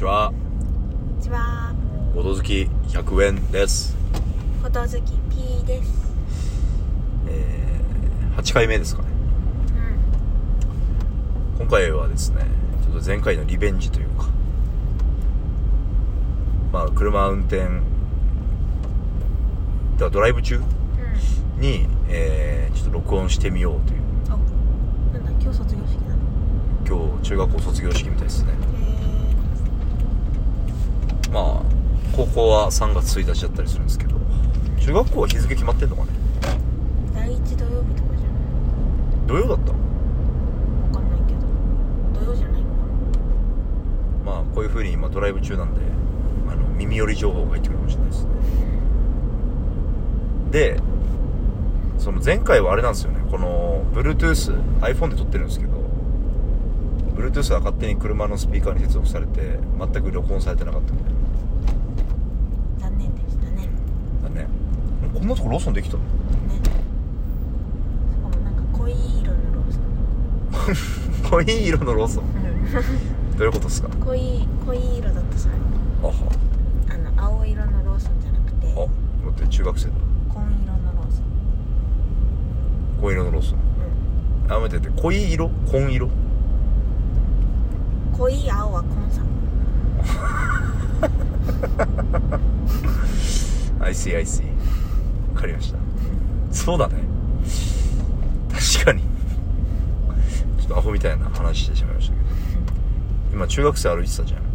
ちは。こんにちは。ボト好き100円です。フォト好き P です。えー、8回目ですかね。うん。今回はですねちょっと前回のリベンジというかまあ車運転だからドライブ中うん。に、えー、ちょっと録音してみようという。あなんだ今日卒業式なの？今日中学校卒業式みたいですね。へまあ高校は3月1日だったりするんですけど中学校は日付決まってんのかね？え第一土曜日とかじゃない？土曜だった？わかんないけど。土曜じゃないのかまあこういう風に今ドライブ中なんであの耳寄り情報が入ってくるかもしれないですね。でその前回はあれなんですよね。この BluetoothiPhone で撮ってるんですけど Bluetooth は勝手に車のスピーカーに接続されて全く録音されてなかったみたいな残念でしたねねなだねこんなとこローソンできたの？しかもなんか濃い色のローソン。濃い色のローソン。うん。どういうことですか？濃い濃い色だったさあはあの青色のローソンじゃなくてあ待って中学生だ。紺色のローソン。紺色のローソン。うん。あ待って待って濃い色？紺色？濃い青は紺さん。I see I see わかりました。そうだね。確かに。ちょっとアホみたいな話してしまいましたけど。今中学生歩いてたじゃん。うん。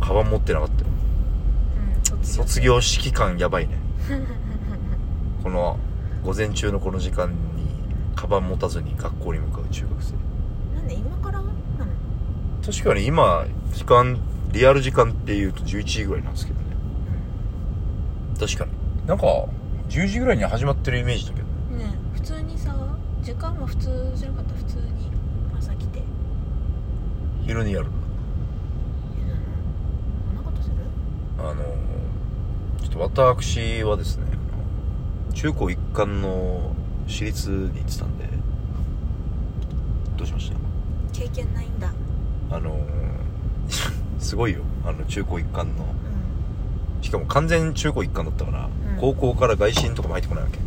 カバン持ってなかったよ。うん卒業式。感やばいね。この午前中のこの時間にカバン持たずに学校に向かう中学生。なんで今からなの？確かに今時間リアル時間っていうと11時ぐらいなんですけどね。確かに。なんか10時ぐらいに始まってるイメージだけど。ねえ普通にさ時間は普通じゃなかった？普通に朝来て。昼にやるんだえなのこんなことする？あのちょっと私はですね中高一貫の私立に行ってたんでどうしました？経験ないんだ。あの すごいよ。あの中高一貫の。うん。しかも完全中高一貫だったから、ん高校から外信とかも入ってこないわけ。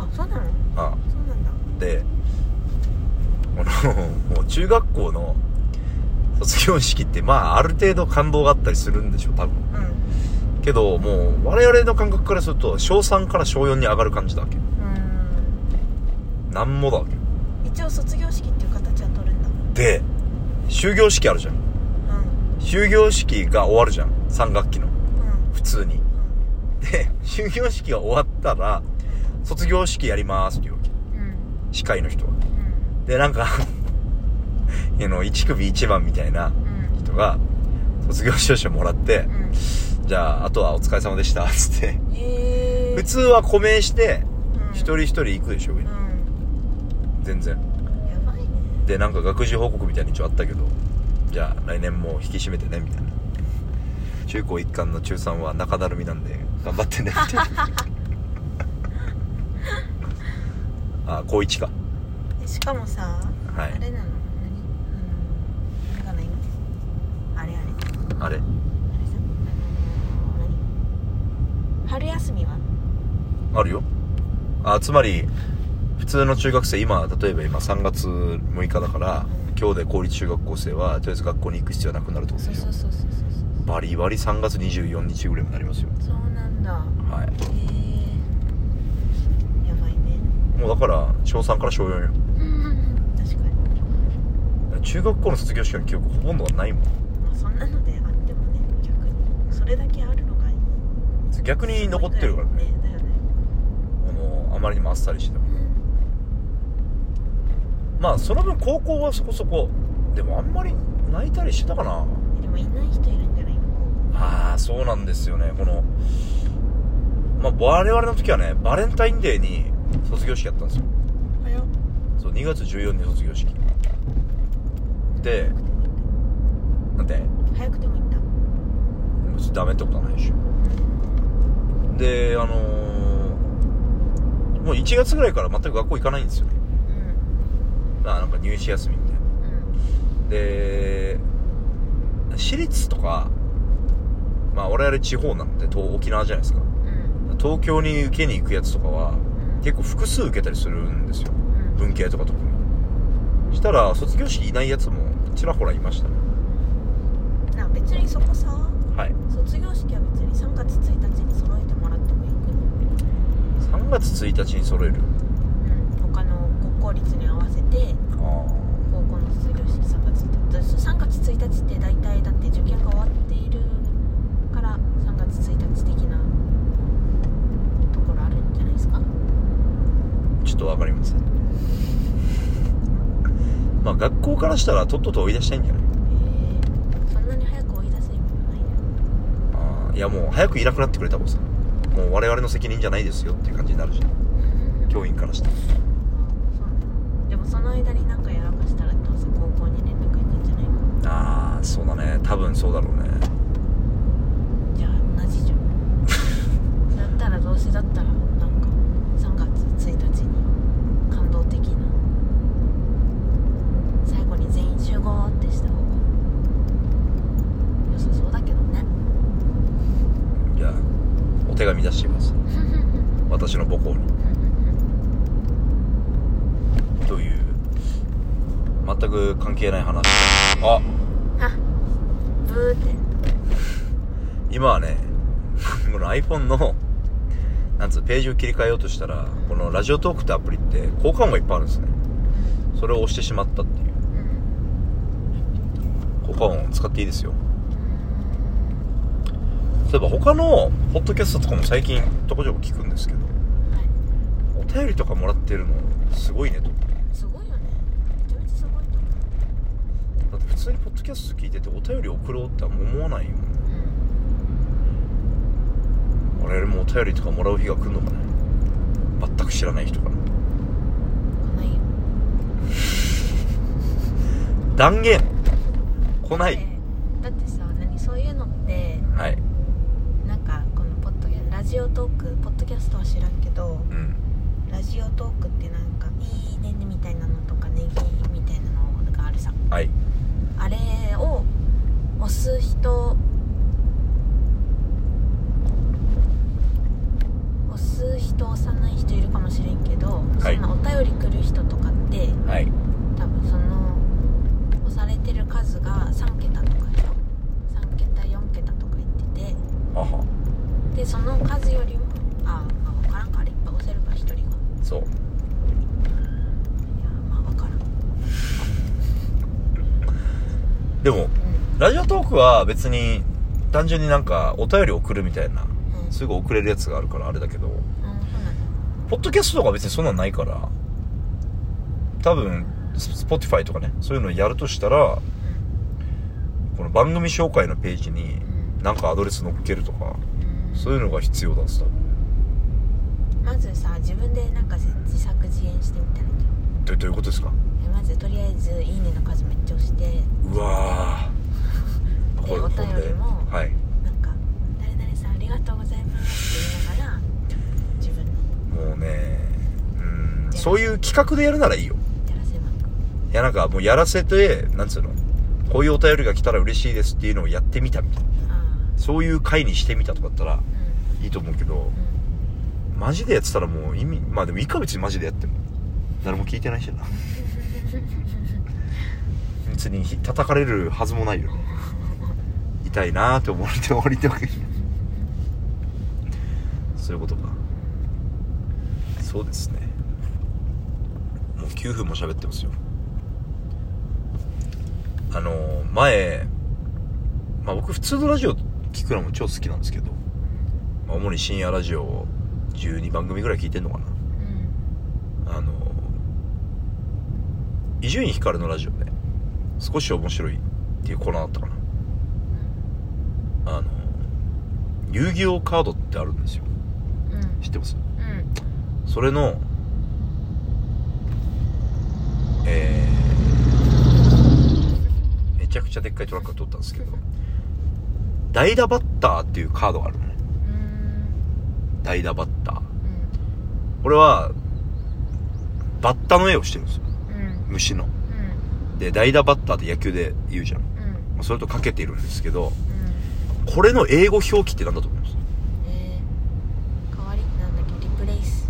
あそうなの？あ。そうなんだ。でこの もう中学校の卒業式ってまあある程度感動があったりするんでしょ多分。うん。けどもう我々の感覚からすると小3から小4に上がる感じだわけ。うん。なんもだわけ。一応卒業式っていう形は取るんだ。で終業式あるじゃん。うん。終業式が終わるじゃん。3学期の。うん。普通に。うで終業式が終わったら卒業式やりますっていうわけ。んうん。司会の人は。うん。でなんか あの1組1番みたいなうん。人が卒業証書もらってうん。じゃああとはお疲れ様でしたつって。ええ普通は湖名してうん。一人一人行くでしょ上に。うん。全然。でなんか学習報告みたいに一応あったけどじゃあ来年も引き締めてねみたいな。中高一貫の中3は中だるみなんで頑張ってね。みたいなあ高1か。しかもさ、はい。あれなの？何？あのあれあれ。あれ。春休みは？あるよ。あつまり普通の中学生今例えば今3月6日だから今日で公立中学校生はとりあえず学校に行く必要はなくなるってことそうでしょそうそうそうそうバリバリ3月24日ぐらいになりますよ。そうなんだ。はい。へえやばいね。もうだから小3から小4よ。確かに。中学校の卒業式の記憶ほとんどがないもん。まあそんなのであってもね逆にそれだけあるのがいい。逆に残ってるからね。だよね。あのあまりにもあっさりしてても。まあその分高校はそこそこ。でもあんまり泣いたりしてたかな。でもいない人いるああそうなんですよね。このまあ我々の時はねバレンタインデーに卒業式やったんですよ。早っ。そう2月14日に卒業式。でなんで？早くてもいいんだ別にダメってことはないでしょ。であのーもう1月ぐらいから全く学校行かないんですよね。うん。あなんか入試休みみたいな。うん。で4私立とかまあ我々地方なので東沖縄じゃないですか。うん。東京に受けに行くやつとかはうん。結構複数受けたりするんですよ。うん。文系とか特に。したら卒業式いないやつもちらほらいましたね。な別にそこさはい。卒業式は別に3月1日に揃えてもらってもよくない3月1日に揃える？うん。他の国公立に合わせてあ高校の卒業式3月1日だ3月1日って大体だって受験が終わっているから3月1日的なところあるんじゃないですかあちょっとわかりませんまあ学校からしたらとっとと追い出したいんじゃない？へえそんなに早く追い出せるものないねあーいやもう早くいなくなってくれた方がさ。もう我々の責任じゃないですよっていう感じになるじゃん。教員からしてそうなんだ。でもその間になんかやらかしたらどうせ高校に連絡行くんじゃないの？ああそうだね。多分そうだろうねじゃあ同じじゃんだったらどうせだったらなんか3月1日に感動的な最後に全員集合ってした方が良さそうだけどねじゃあお手紙出してみます。私の母校に。という全く関係ない話。あ。あ。ブーって。今はね この iPhone のなんつうページを切り替えようとしたらこのラジオトークってアプリって効果音がいっぱいあるんですね。それを押してしまったっていう。うん。効果音使っていいですよそういえば他のポッドキャストとかも最近ちょこちょこ聞くんですけどはい。お便りとかもらってるのすごいねとすごいよね。めちゃめちゃすごい。と思うだって普通にポッドキャスト聞いててお便り送ろうって思わないもん我々もお便りとかもらう日が来るのかね全く知らない人か来ないよ。断言。来ない。でだってさ何そういうのってはいなんかこのポッドキャラジオトークポッドキャストは知らんけどうん。ラジオトークってなんか「いいね」みたいなのとか「ネギ」みたいなのがあるさ。はい。あれを押す人押す人押さない人いるかもしれんけど、はい。そんなお便り来る人とかってはい。多分その押されてる数が3桁とかでしょ3桁4桁とか言っててでその数よりもあまあ分からんか。あれいっぱい押せるか1人が。いやそうまあ分からん。でもうん。ラジオトークは別に単純になんかお便り送るみたいなうん。すぐ送れるやつがあるからあれだけどうんポッドキャストとか別にそんなんないから多分ス Spotify とかねそういうのやるとしたらこの番組紹介のページにうん。なんかアドレス載っけるとかうんそういうのが必要だっつった。まずさ自分でなんか自作自演してみたらいいんじゃんどどういうことですか？えまずとりあえず「いいね」の数めっちゃ押して。うわー。でお便りもはい。なんか「誰々さんありがとうございます」って言いながら自分の。もうねうん。そういう企画でやるならいいよ。やらせまくいやなんかもうやらせてなんつうの？こういうお便りが来たら嬉しいですっていうのをやってみたみたいな。あそういう回にしてみたとかだったらあうんいいと思うけどうんマジでやってたらもう意味まあでもいいか別にマジでやっても誰も聞いてないしな。別に叩かれるはずもないよ。痛いなーって思われて終わりってわけじゃんそういうことか。そうですね。もう9分も喋ってますよ。あのー前まあ僕普通のラジオ聞くのも超好きなんですけど、まあ、主に深夜ラジオを12番組ぐらい聞いてんのかな。うんあの伊集院光のラジオで少し面白いっていうコーナーだったかな。あの遊戯王カードってあるんですよ。うん。知ってます？うん。それのえー、めちゃくちゃでっかいトラックが通ったんですけど 代打バッターっていうカードがあるの代打バッター。うん。これはバッタの絵をしてるんですよ。うん。虫の。うん。で代打バッターって野球で言うじゃん。うん。それとかけているんですけどうん。これの英語表記って何だと思います？えー、代わり？なんだっけ？リプレイス。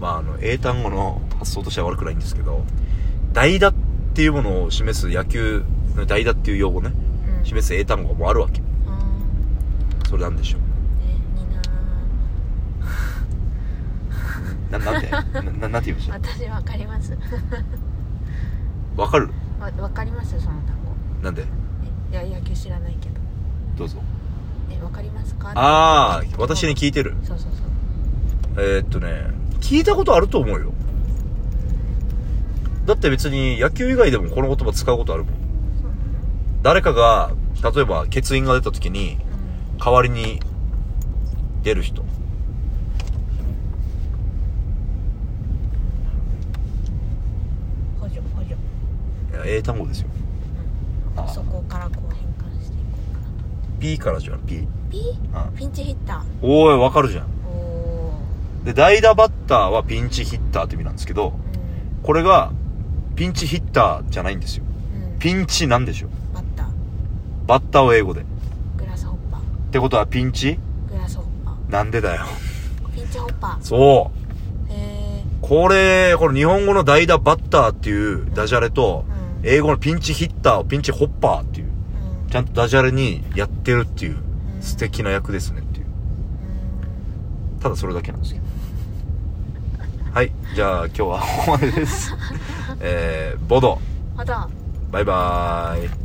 まああの英単語の発想としては悪くないんですけど代打っていうものを示す野球代打っていう用語ね。うん。示す英単語もあるわけなんでしょう？ーえになななんで？なななんて言いました私わかります。わかる？わわかります？その単語。なんで？えいや野球知らないけど。どうぞ。えわかりますか？ああ私に聞いてる。そうそうそう。えー、っとね聞いたことあると思うよ。だって別に野球以外でもこの言葉使うことあるもん。誰かが例えば欠員が出た時にうん代わりに出る人。補助補助。いや英単語ですよ。あ。そこからこう変換していこうかなと。P からじゃん P ピあーピンチヒッタおいわかるじゃん。ーおー。で代打バッターはピンチヒッターって意味なんですけどうん。これがピンチヒッターじゃないんですよ。うん。ピンチなんでしょ。バッター。バッターを英語でホッパーてことはピンチ？グラスホッパなんでだよ。ーピンチホッパそう。ー。へこれ、この日本語の代打バッターっていうダジャレとえ、うん。英語のピンチヒッターをピンチホッパーっていう、うん。ちゃんとダジャレにやってるっていう、うん。素敵な役ですねっていう。ただそれだけなんですけど。はい。じゃあ今日はここまでです。えー、ボド、うんまたバイバーイ。